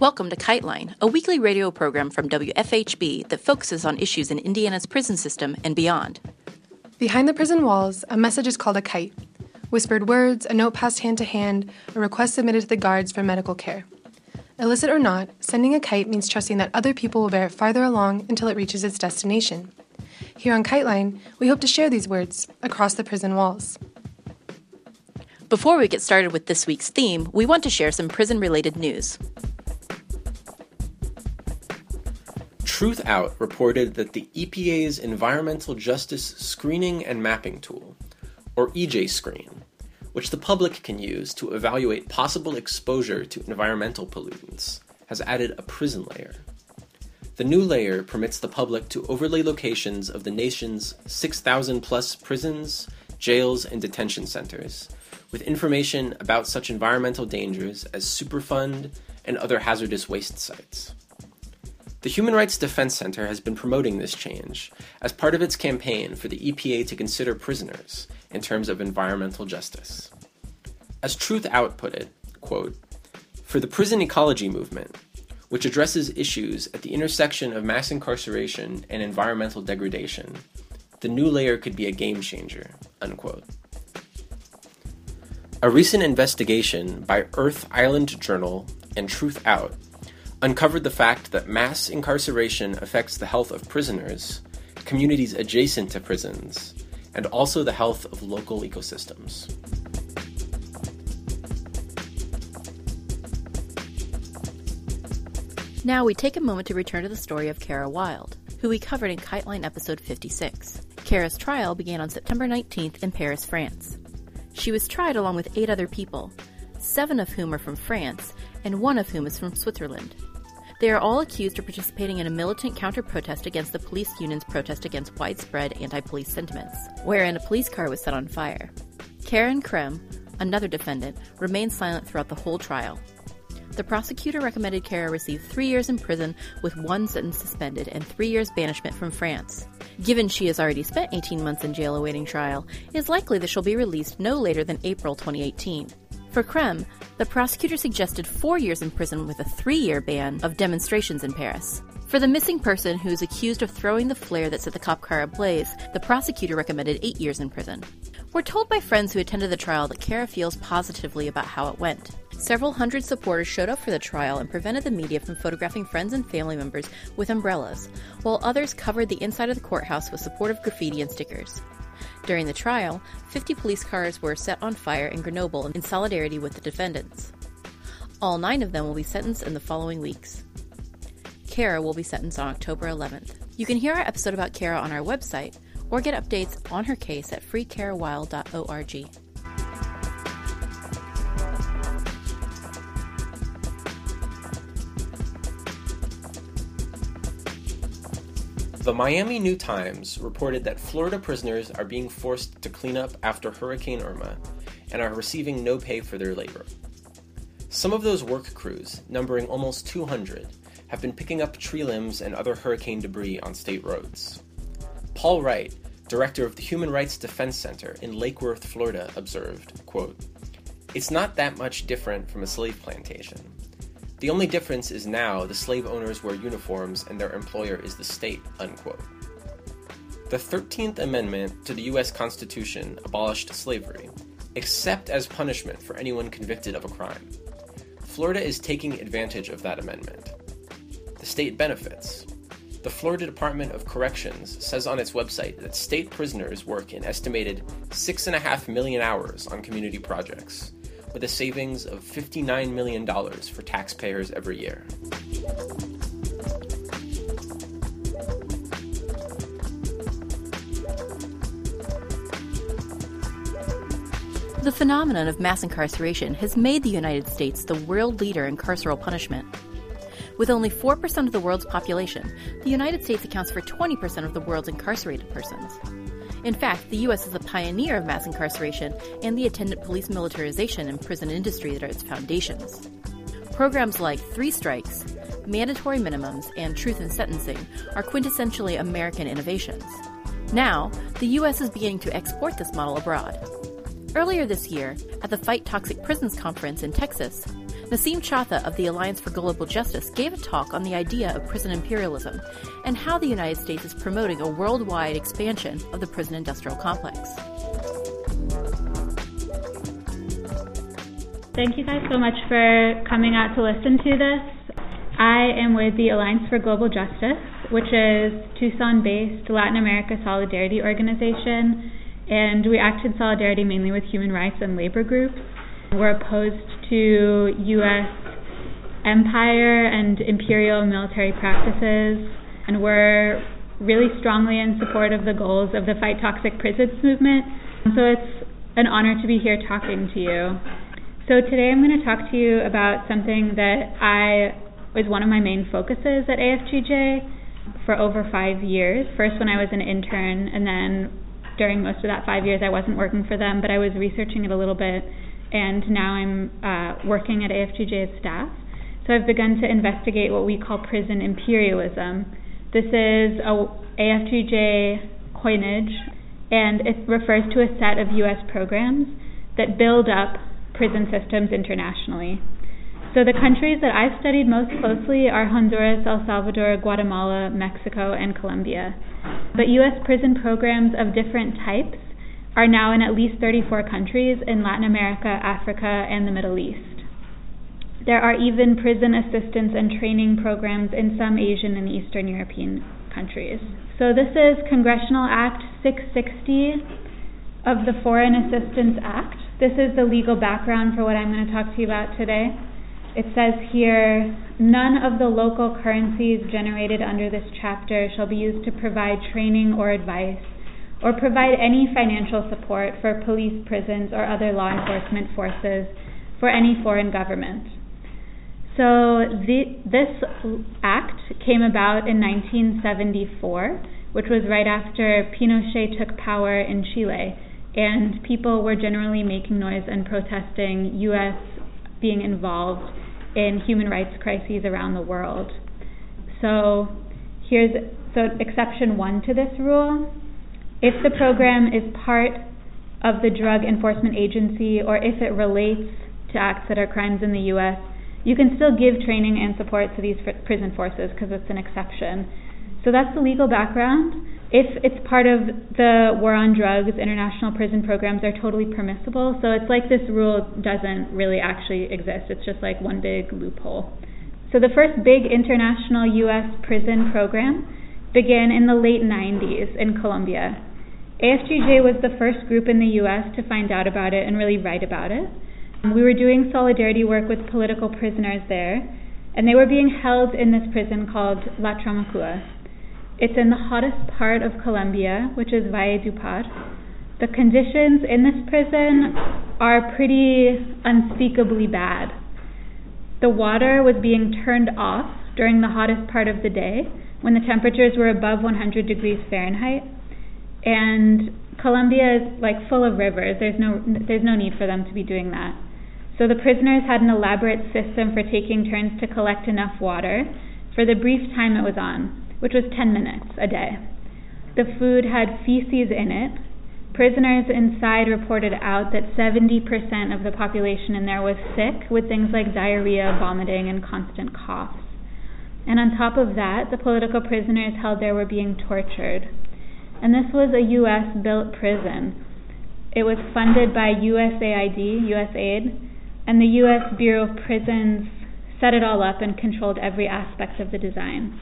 Welcome to Kiteline, a weekly radio program from WFHB that focuses on issues in Indiana's prison system and beyond. Behind the prison walls, a message is called a kite. Whispered words, a note passed hand to hand, a request submitted to the guards for medical care. Illicit or not, sending a kite means trusting that other people will bear it farther along until it reaches its destination. Here on Kiteline, we hope to share these words across the prison walls. Before we get started with this week's theme, we want to share some prison related news. Truthout reported that the EPA's Environmental Justice Screening and Mapping Tool, or EJ Screen, which the public can use to evaluate possible exposure to environmental pollutants, has added a prison layer. The new layer permits the public to overlay locations of the nation's 6,000 plus prisons, jails, and detention centers with information about such environmental dangers as Superfund and other hazardous waste sites. The Human Rights Defense Center has been promoting this change as part of its campaign for the EPA to consider prisoners in terms of environmental justice. As Truthout put it, quote, for the prison ecology movement, which addresses issues at the intersection of mass incarceration and environmental degradation, the new layer could be a game changer, unquote. A recent investigation by Earth Island Journal and Truthout uncovered the fact that mass incarceration affects the health of prisoners, communities adjacent to prisons, and also the health of local ecosystems. Now we take a moment to return to the story of Kara Wilde, who we covered in Kiteline episode 56. Kara's trial began on September 19th in Paris, France. She was tried along with eight other people, seven of whom are from France, and one of whom is from Switzerland. They are all accused of participating in a militant counter protest against the police union's protest against widespread anti police sentiments, wherein a police car was set on fire. Karen Krem, another defendant, remained silent throughout the whole trial. The prosecutor recommended Kara receive three years in prison with one sentence suspended and three years banishment from France. Given she has already spent 18 months in jail awaiting trial, it is likely that she'll be released no later than April 2018. For Krem, the prosecutor suggested four years in prison with a three year ban of demonstrations in Paris. For the missing person who is accused of throwing the flare that set the cop car ablaze, the prosecutor recommended eight years in prison. We're told by friends who attended the trial that Kara feels positively about how it went. Several hundred supporters showed up for the trial and prevented the media from photographing friends and family members with umbrellas, while others covered the inside of the courthouse with supportive graffiti and stickers. During the trial, 50 police cars were set on fire in Grenoble in solidarity with the defendants. All nine of them will be sentenced in the following weeks. Kara will be sentenced on October 11th. You can hear our episode about Kara on our website or get updates on her case at freekarawild.org. The Miami New Times reported that Florida prisoners are being forced to clean up after Hurricane Irma and are receiving no pay for their labor. Some of those work crews, numbering almost 200, have been picking up tree limbs and other hurricane debris on state roads. Paul Wright, director of the Human Rights Defense Center in Lake Worth, Florida, observed, quote, It's not that much different from a slave plantation. The only difference is now the slave owners wear uniforms and their employer is the state. Unquote. The 13th Amendment to the U.S. Constitution abolished slavery, except as punishment for anyone convicted of a crime. Florida is taking advantage of that amendment. The state benefits. The Florida Department of Corrections says on its website that state prisoners work an estimated 6.5 million hours on community projects, with a savings of $59 million for taxpayers every year. The phenomenon of mass incarceration has made the United States the world leader in carceral punishment. With only 4% of the world's population, the United States accounts for 20% of the world's incarcerated persons. In fact, the U.S. is a pioneer of mass incarceration and the attendant police militarization and prison industry that are its foundations. Programs like Three Strikes, mandatory minimums, and truth in sentencing are quintessentially American innovations. Now, the U.S. is beginning to export this model abroad. Earlier this year, at the Fight Toxic Prisons conference in Texas, Nasim Chatha of the Alliance for Global Justice gave a talk on the idea of prison imperialism and how the United States is promoting a worldwide expansion of the prison industrial complex. Thank you guys so much for coming out to listen to this. I am with the Alliance for Global Justice, which is Tucson based Latin America Solidarity Organization, and we act in solidarity mainly with human rights and labor groups. We're opposed to U.S. empire and imperial military practices, and we're really strongly in support of the goals of the Fight Toxic Prisons movement. So it's an honor to be here talking to you. So today I'm going to talk to you about something that I was one of my main focuses at AFGJ for over five years. First, when I was an intern, and then during most of that five years, I wasn't working for them, but I was researching it a little bit, and now I'm uh, working at AFGJ as staff. So I've begun to investigate what we call prison imperialism. This is a AFGJ coinage, and it refers to a set of U.S. programs that build up prison systems internationally. So the countries that I've studied most closely are Honduras, El Salvador, Guatemala, Mexico, and Colombia. But U.S. prison programs of different types are now in at least 34 countries in Latin America, Africa, and the Middle East. There are even prison assistance and training programs in some Asian and Eastern European countries. So this is Congressional Act 660 of the Foreign Assistance Act. This is the legal background for what I'm going to talk to you about today. It says here, none of the local currencies generated under this chapter shall be used to provide training or advice, or provide any financial support for police, prisons, or other law enforcement forces for any foreign government. So the, this act came about in 1974, which was right after Pinochet took power in Chile, and people were generally making noise and protesting U.S. being involved in human rights crises around the world. So here's so exception one to this rule. If the program is part of the Drug Enforcement Agency or if it relates to acts that are crimes in the U.S., you can still give training and support to these prison forces because it's an exception. So that's the legal background if it's part of the war on drugs, international prison programs are totally permissible. So it's like this rule doesn't really actually exist. It's just like one big loophole. So the first big international U.S. prison program began in the late 90s in Colombia. AFGJ was the first group in the U.S. to find out about it and really write about it. Um, we were doing solidarity work with political prisoners there, and they were being held in this prison called La Tramacua. It's in the hottest part of Colombia, which is Valledupar. The conditions in this prison are pretty unspeakably bad. The water was being turned off during the hottest part of the day when the temperatures were above 100 degrees Fahrenheit. And Colombia is like full of rivers. There's no there's no need for them to be doing that. So the prisoners had an elaborate system for taking turns to collect enough water for the brief time it was on which was 10 minutes a day. The food had feces in it. Prisoners inside reported out that 70% of the population in there was sick with things like diarrhea, vomiting, and constant coughs. And on top of that, the political prisoners held there were being tortured. And this was a U.S. built prison. It was funded by USAID, USAID, and the U.S. Bureau of Prisons set it all up and controlled every aspect of the design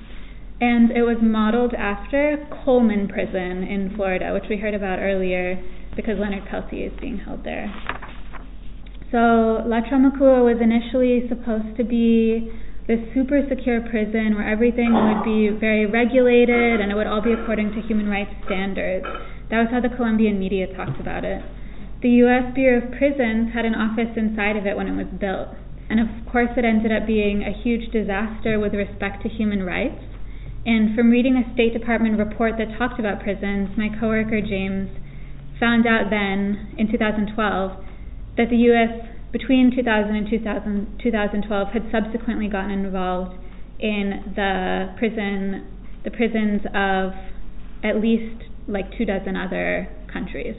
and it was modeled after Coleman Prison in Florida, which we heard about earlier because Leonard Peltier is being held there. So La Tramacua was initially supposed to be this super secure prison where everything would be very regulated and it would all be according to human rights standards. That was how the Colombian media talked about it. The U.S. Bureau of Prisons had an office inside of it when it was built. And of course, it ended up being a huge disaster with respect to human rights and from reading a State Department report that talked about prisons, my coworker James found out then, in 2012, that the U.S. between 2000 and 2000, 2012 had subsequently gotten involved in the prison, the prisons of at least like two dozen other countries.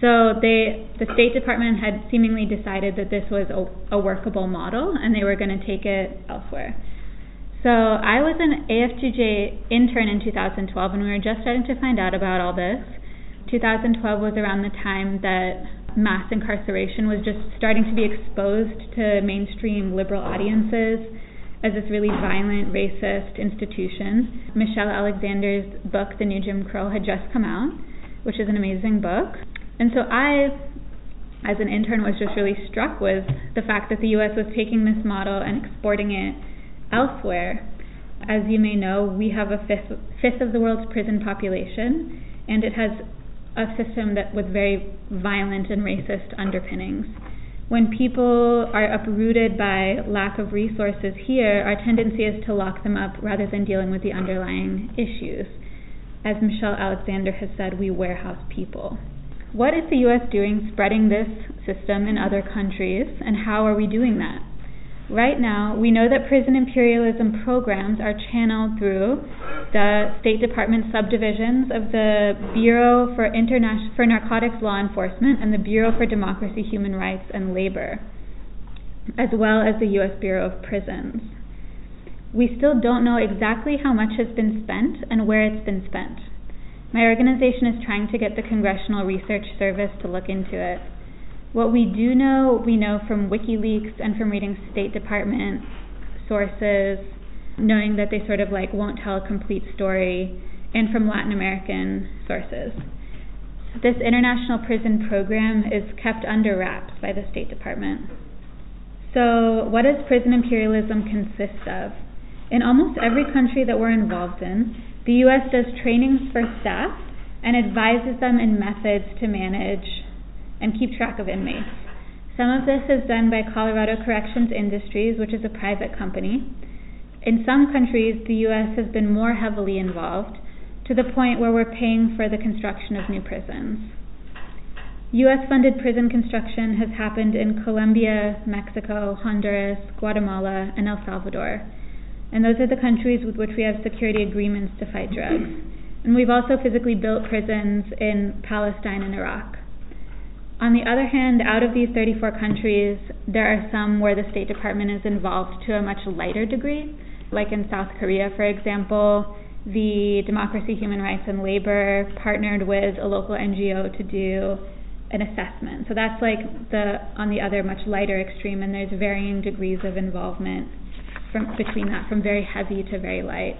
So they, the State Department had seemingly decided that this was a, a workable model, and they were going to take it elsewhere. So I was an AFGJ intern in 2012, and we were just starting to find out about all this. 2012 was around the time that mass incarceration was just starting to be exposed to mainstream liberal audiences as this really violent, racist institution. Michelle Alexander's book, The New Jim Crow, had just come out, which is an amazing book. And so I, as an intern, was just really struck with the fact that the U.S. was taking this model and exporting it elsewhere. As you may know, we have a fifth, fifth of the world's prison population, and it has a system that with very violent and racist underpinnings. When people are uprooted by lack of resources here, our tendency is to lock them up rather than dealing with the underlying issues. As Michelle Alexander has said, we warehouse people. What is the U.S. doing spreading this system in other countries, and how are we doing that? Right now, we know that prison imperialism programs are channeled through the State Department subdivisions of the Bureau for, Interna- for Narcotics Law Enforcement and the Bureau for Democracy, Human Rights, and Labor, as well as the U.S. Bureau of Prisons. We still don't know exactly how much has been spent and where it's been spent. My organization is trying to get the Congressional Research Service to look into it. What we do know, we know from WikiLeaks and from reading State Department sources, knowing that they sort of like won't tell a complete story, and from Latin American sources. This international prison program is kept under wraps by the State Department. So, what does prison imperialism consist of? In almost every country that we're involved in, the U.S. does trainings for staff and advises them in methods to manage and keep track of inmates. Some of this is done by Colorado Corrections Industries, which is a private company. In some countries, the U.S. has been more heavily involved to the point where we're paying for the construction of new prisons. U.S. funded prison construction has happened in Colombia, Mexico, Honduras, Guatemala, and El Salvador. And those are the countries with which we have security agreements to fight drugs. And we've also physically built prisons in Palestine and Iraq. On the other hand, out of these 34 countries, there are some where the State Department is involved to a much lighter degree. Like in South Korea, for example, the Democracy, Human Rights, and Labor partnered with a local NGO to do an assessment. So that's like the on the other much lighter extreme, and there's varying degrees of involvement from between that, from very heavy to very light.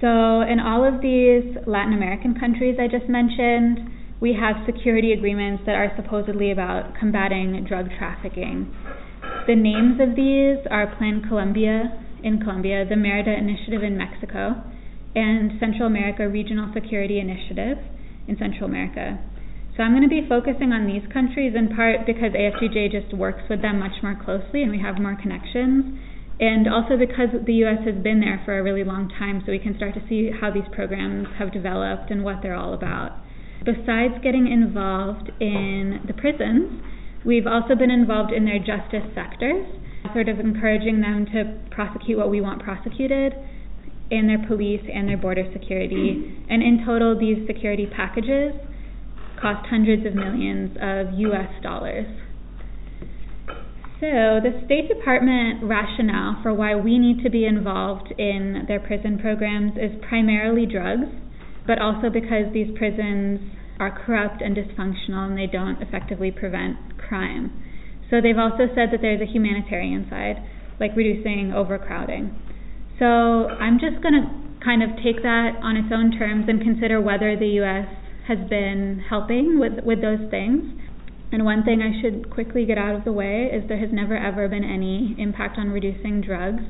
So in all of these Latin American countries I just mentioned, we have security agreements that are supposedly about combating drug trafficking. The names of these are Plan Colombia in Colombia, the Merida Initiative in Mexico, and Central America Regional Security Initiative in Central America. So I'm going to be focusing on these countries in part because AFGJ just works with them much more closely and we have more connections, and also because the U.S. has been there for a really long time, so we can start to see how these programs have developed and what they're all about. Besides getting involved in the prisons, we've also been involved in their justice sectors, sort of encouraging them to prosecute what we want prosecuted in their police and their border security. And in total, these security packages cost hundreds of millions of US dollars. So, the State Department rationale for why we need to be involved in their prison programs is primarily drugs but also because these prisons are corrupt and dysfunctional and they don't effectively prevent crime. So they've also said that there's a humanitarian side, like reducing overcrowding. So I'm just going to kind of take that on its own terms and consider whether the U.S. has been helping with, with those things. And one thing I should quickly get out of the way is there has never ever been any impact on reducing drugs.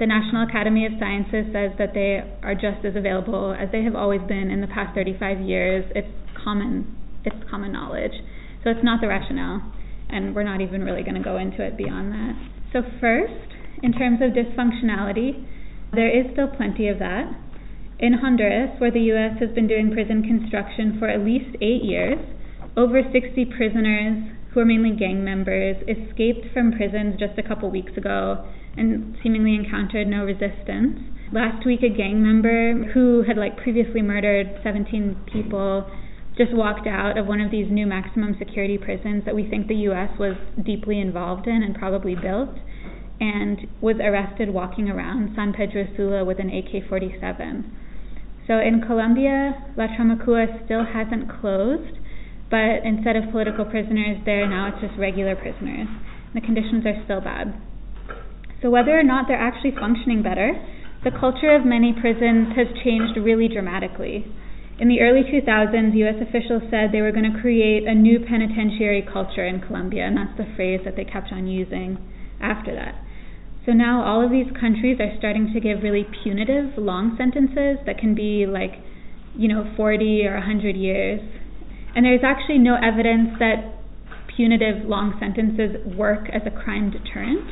The National Academy of Sciences says that they are just as available as they have always been in the past 35 years. It's common, it's common knowledge. So it's not the rationale, and we're not even really going to go into it beyond that. So first, in terms of dysfunctionality, there is still plenty of that. In Honduras, where the U.S. has been doing prison construction for at least eight years, over 60 prisoners who are mainly gang members escaped from prisons just a couple weeks ago and seemingly encountered no resistance. Last week, a gang member who had like previously murdered 17 people just walked out of one of these new maximum security prisons that we think the U.S. was deeply involved in and probably built, and was arrested walking around San Pedro Sula with an AK 47. So in Colombia, La Tramacua still hasn't closed, but instead of political prisoners there, now it's just regular prisoners. The conditions are still bad. So whether or not they're actually functioning better, the culture of many prisons has changed really dramatically. In the early 2000s, U.S. officials said they were going to create a new penitentiary culture in Colombia, and that's the phrase that they kept on using after that. So now all of these countries are starting to give really punitive, long sentences that can be like, you know, 40 or 100 years. And there's actually no evidence that punitive long sentences work as a crime deterrent,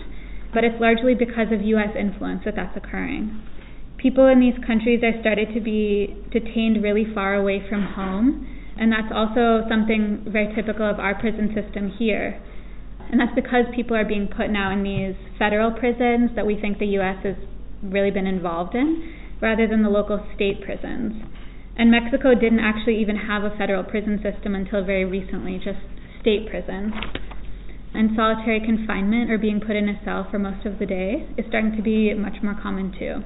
but it's largely because of U.S. influence that that's occurring people in these countries are started to be detained really far away from home, and that's also something very typical of our prison system here. And that's because people are being put now in these federal prisons that we think the U.S. has really been involved in, rather than the local state prisons. And Mexico didn't actually even have a federal prison system until very recently, just state prisons. And solitary confinement, or being put in a cell for most of the day, is starting to be much more common too.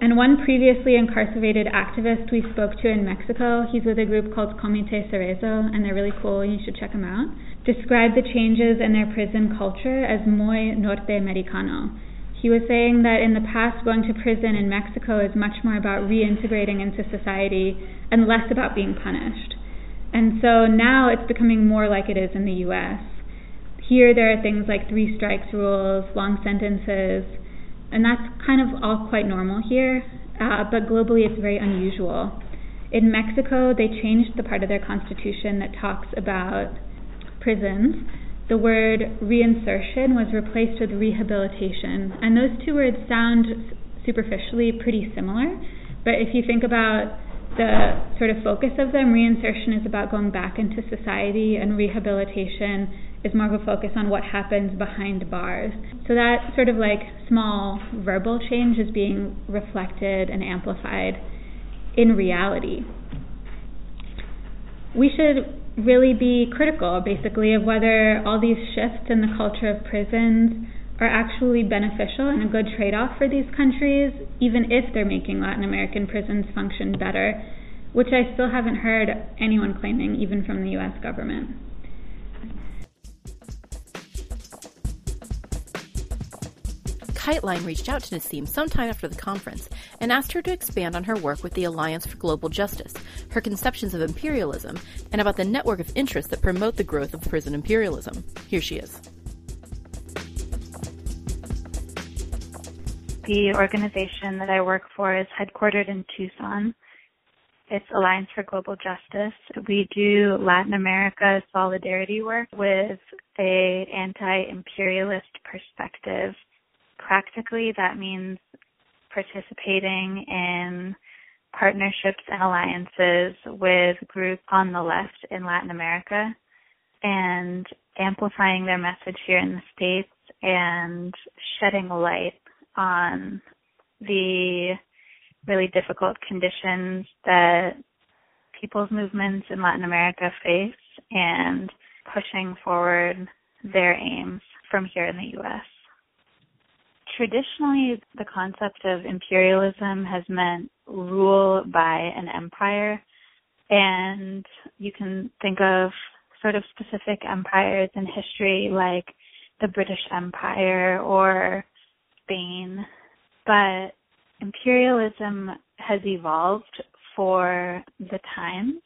And one previously incarcerated activist we spoke to in Mexico, he's with a group called Comité Cerezo, and they're really cool, you should check them out, described the changes in their prison culture as muy norteamericano. He was saying that in the past, going to prison in Mexico is much more about reintegrating into society and less about being punished. And so now it's becoming more like it is in the US. Here, there are things like three strikes rules, long sentences, and that's kind of all quite normal here, uh, but globally it's very unusual. In Mexico, they changed the part of their constitution that talks about prisons. The word reinsertion was replaced with rehabilitation, and those two words sound superficially pretty similar, but if you think about the sort of focus of them, reinsertion is about going back into society, and rehabilitation is more of a focus on what happens behind bars. So that sort of like small verbal change is being reflected and amplified in reality. We should really be critical, basically, of whether all these shifts in the culture of prisons are actually beneficial and a good trade off for these countries, even if they're making Latin American prisons function better, which I still haven't heard anyone claiming, even from the US government. KiteLine reached out to Nasim sometime after the conference and asked her to expand on her work with the Alliance for Global Justice, her conceptions of imperialism, and about the network of interests that promote the growth of prison imperialism. Here she is. The organization that I work for is headquartered in Tucson. It's Alliance for Global Justice. We do Latin America solidarity work with a anti-imperialist perspective practically, that means participating in partnerships and alliances with groups on the left in Latin America and amplifying their message here in the States and shedding light on the really difficult conditions that people's movements in Latin America face and pushing forward their aims from here in the US traditionally the concept of imperialism has meant rule by an empire. And you can think of sort of specific empires in history like the British Empire or Spain. But imperialism has evolved for the times.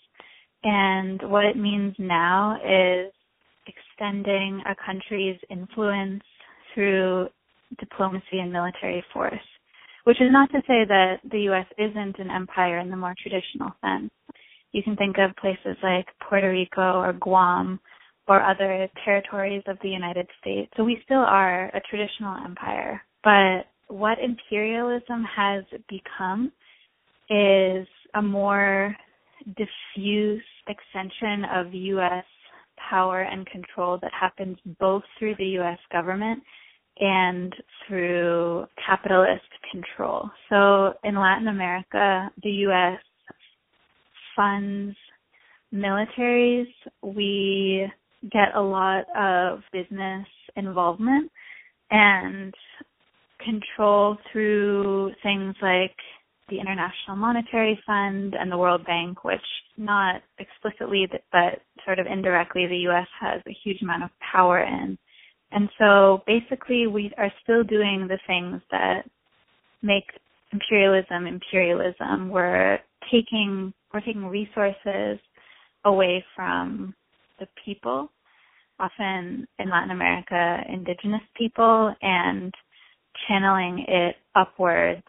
And what it means now is extending a country's influence through diplomacy and military force, which is not to say that the U.S. isn't an empire in the more traditional sense. You can think of places like Puerto Rico or Guam or other territories of the United States. So we still are a traditional empire. But what imperialism has become is a more diffuse extension of U.S. power and control that happens both through the U.S. government and through capitalist control. So in Latin America, the U.S. funds militaries, we get a lot of business involvement and control through things like the International Monetary Fund and the World Bank, which not explicitly but sort of indirectly the US has a huge amount of power in. And so basically we are still doing the things that make imperialism imperialism. We're taking we're taking resources away from the people, often in Latin America, indigenous people, and channeling it upwards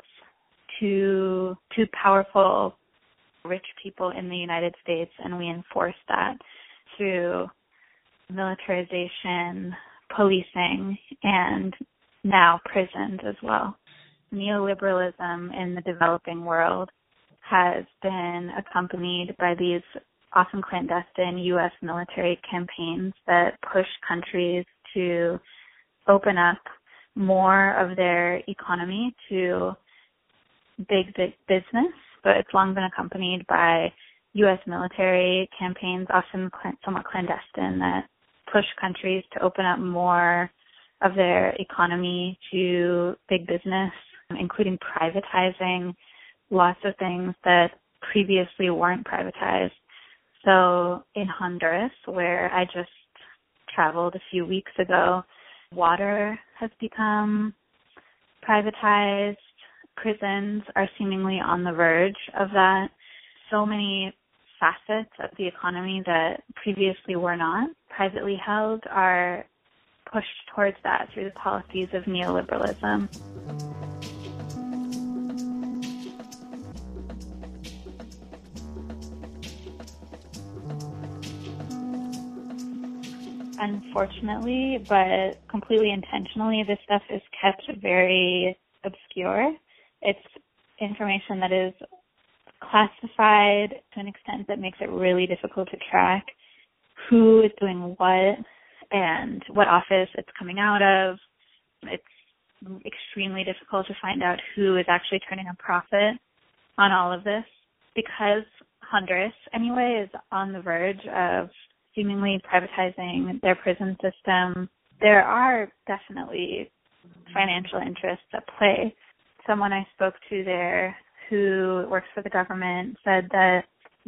to to powerful rich people in the United States and we enforce that through militarization, policing, and now prisons as well. Neoliberalism in the developing world has been accompanied by these often clandestine U.S. military campaigns that push countries to open up more of their economy to big, big business, but it's long been accompanied by U.S. military campaigns, often somewhat clandestine, that push countries to open up more of their economy to big business, including privatizing lots of things that previously weren't privatized. So in Honduras, where I just traveled a few weeks ago, water has become privatized. Prisons are seemingly on the verge of that. So many facets of the economy that previously were not privately held are pushed towards that through the policies of neoliberalism. unfortunately, but completely intentionally, this stuff is kept very obscure. It's information that is classified to an extent that makes it really difficult to track who is doing what and what office it's coming out of. It's extremely difficult to find out who is actually turning a profit on all of this because Honduras, anyway, is on the verge of seemingly privatizing their prison system, there are definitely financial interests at play. Someone I spoke to there who works for the government said that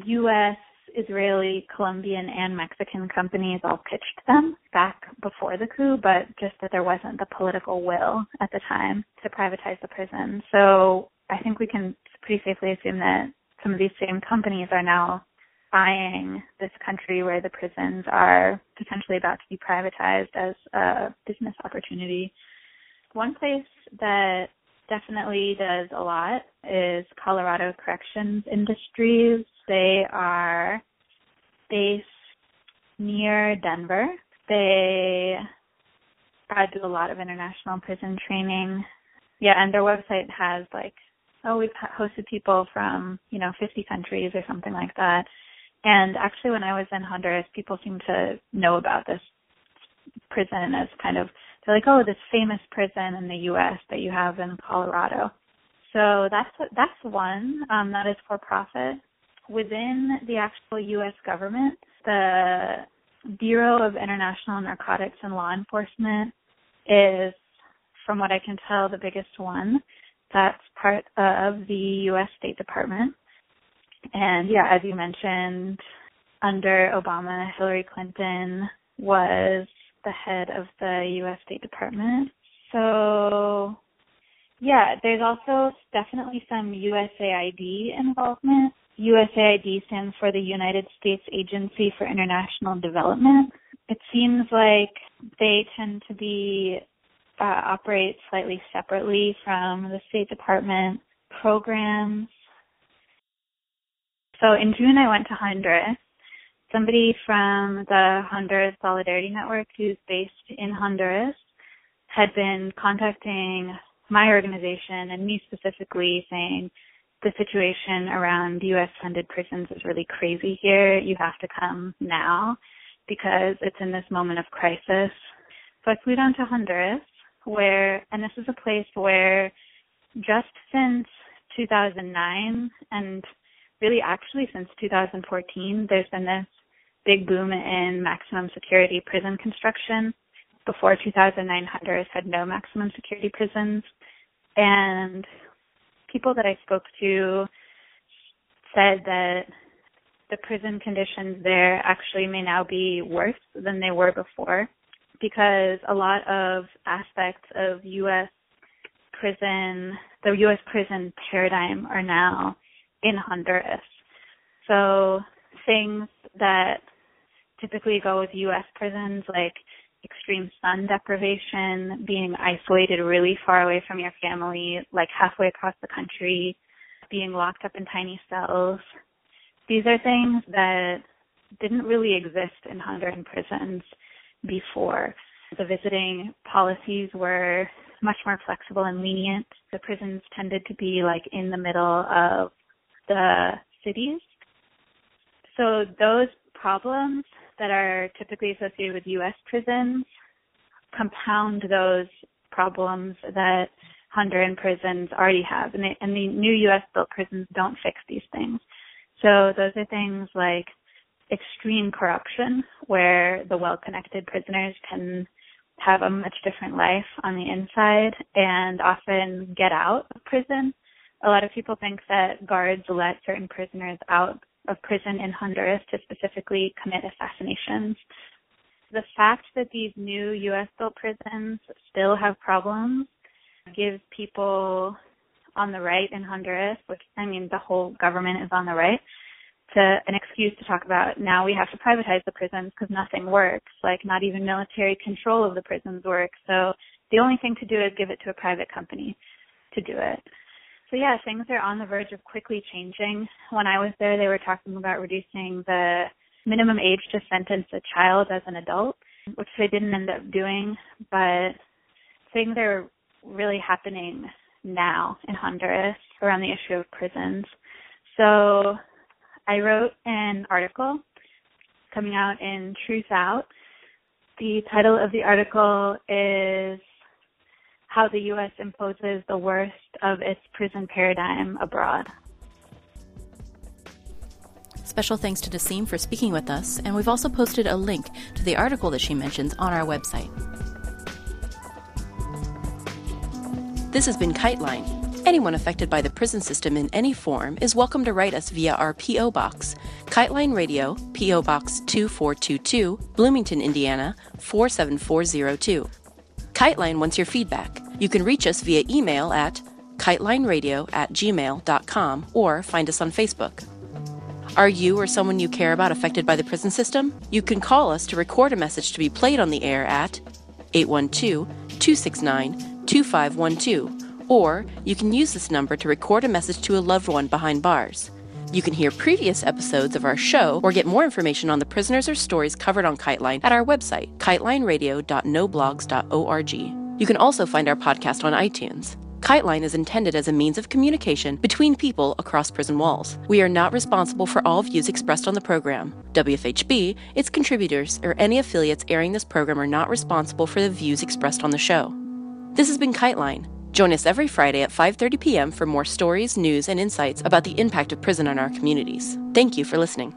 U.S., Israeli, Colombian, and Mexican companies all pitched them back before the coup, but just that there wasn't the political will at the time to privatize the prison. So I think we can pretty safely assume that some of these same companies are now buying this country where the prisons are potentially about to be privatized as a business opportunity. One place that definitely does a lot is Colorado Corrections Industries. They are based near Denver. They uh, do a lot of international prison training. Yeah, and their website has like, oh, we've hosted people from, you know, 50 countries or something like that. And actually, when I was in Honduras, people seem to know about this prison as kind of they're like, oh, this famous prison in the U.S. that you have in Colorado. So that's that's one um, that is for profit. Within the actual U.S. government, the Bureau of International Narcotics and Law Enforcement is, from what I can tell, the biggest one. That's part of the U.S. State Department. And yeah, as you mentioned, under Obama, Hillary Clinton was the head of the U.S. State Department. So, yeah, there's also definitely some USAID involvement. USAID stands for the United States Agency for International Development. It seems like they tend to be uh, operate slightly separately from the State Department programs so in June, I went to Honduras. Somebody from the Honduras Solidarity Network, who's based in Honduras, had been contacting my organization and me specifically saying the situation around US funded prisons is really crazy here. You have to come now because it's in this moment of crisis. So I flew down to Honduras where, and this is a place where just since 2009 and really actually since 2014, there's been this big boom in maximum security prison construction. Before 2009, Honduras had no maximum security prisons. And people that I spoke to said that the prison conditions there actually may now be worse than they were before because a lot of aspects of U.S. prison, the U.S. prison paradigm are now in Honduras. So things that typically go with U.S. prisons, like extreme sun deprivation, being isolated really far away from your family, like halfway across the country, being locked up in tiny cells. These are things that didn't really exist in Honduran prisons before. The visiting policies were much more flexible and lenient. The prisons tended to be like in the middle of the cities. So those problems that are typically associated with U.S. prisons compound those problems that Honduran prisons already have, and, they, and the new U.S. built prisons don't fix these things. So those are things like extreme corruption, where the well-connected prisoners can have a much different life on the inside and often get out of prison. A lot of people think that guards let certain prisoners out of prison in Honduras to specifically commit assassinations. The fact that these new U.S. built prisons still have problems gives people on the right in Honduras, which I mean the whole government is on the right, to an excuse to talk about now we have to privatize the prisons because nothing works. Like not even military control of the prisons works. So the only thing to do is give it to a private company to do it. So yeah, things are on the verge of quickly changing. When I was there, they were talking about reducing the minimum age to sentence a child as an adult, which they didn't end up doing, but things are really happening now in Honduras around the issue of prisons. So I wrote an article coming out in Truthout. The title of the article is How the U.S. Imposes the Worst of Its Prison Paradigm Abroad. Special thanks to Nasim for speaking with us, and we've also posted a link to the article that she mentions on our website. This has been Kiteline. Anyone affected by the prison system in any form is welcome to write us via our P.O. Box, Kiteline Radio, P.O. Box 2422, Bloomington, Indiana 47402. Kiteline wants your feedback. You can reach us via email at kitelineradio at gmail.com or find us on Facebook. Are you or someone you care about affected by the prison system? You can call us to record a message to be played on the air at 812 269 2512 or you can use this number to record a message to a loved one behind bars. You can hear previous episodes of our show or get more information on the prisoners or stories covered on Kiteline at our website, kitelineradio.noblogs.org. You can also find our podcast on iTunes. Kiteline is intended as a means of communication between people across prison walls. We are not responsible for all views expressed on the program. WFHB, its contributors, or any affiliates airing this program are not responsible for the views expressed on the show. This has been Kiteline. Join us every Friday at 5:30 p.m. for more stories, news, and insights about the impact of prison on our communities. Thank you for listening.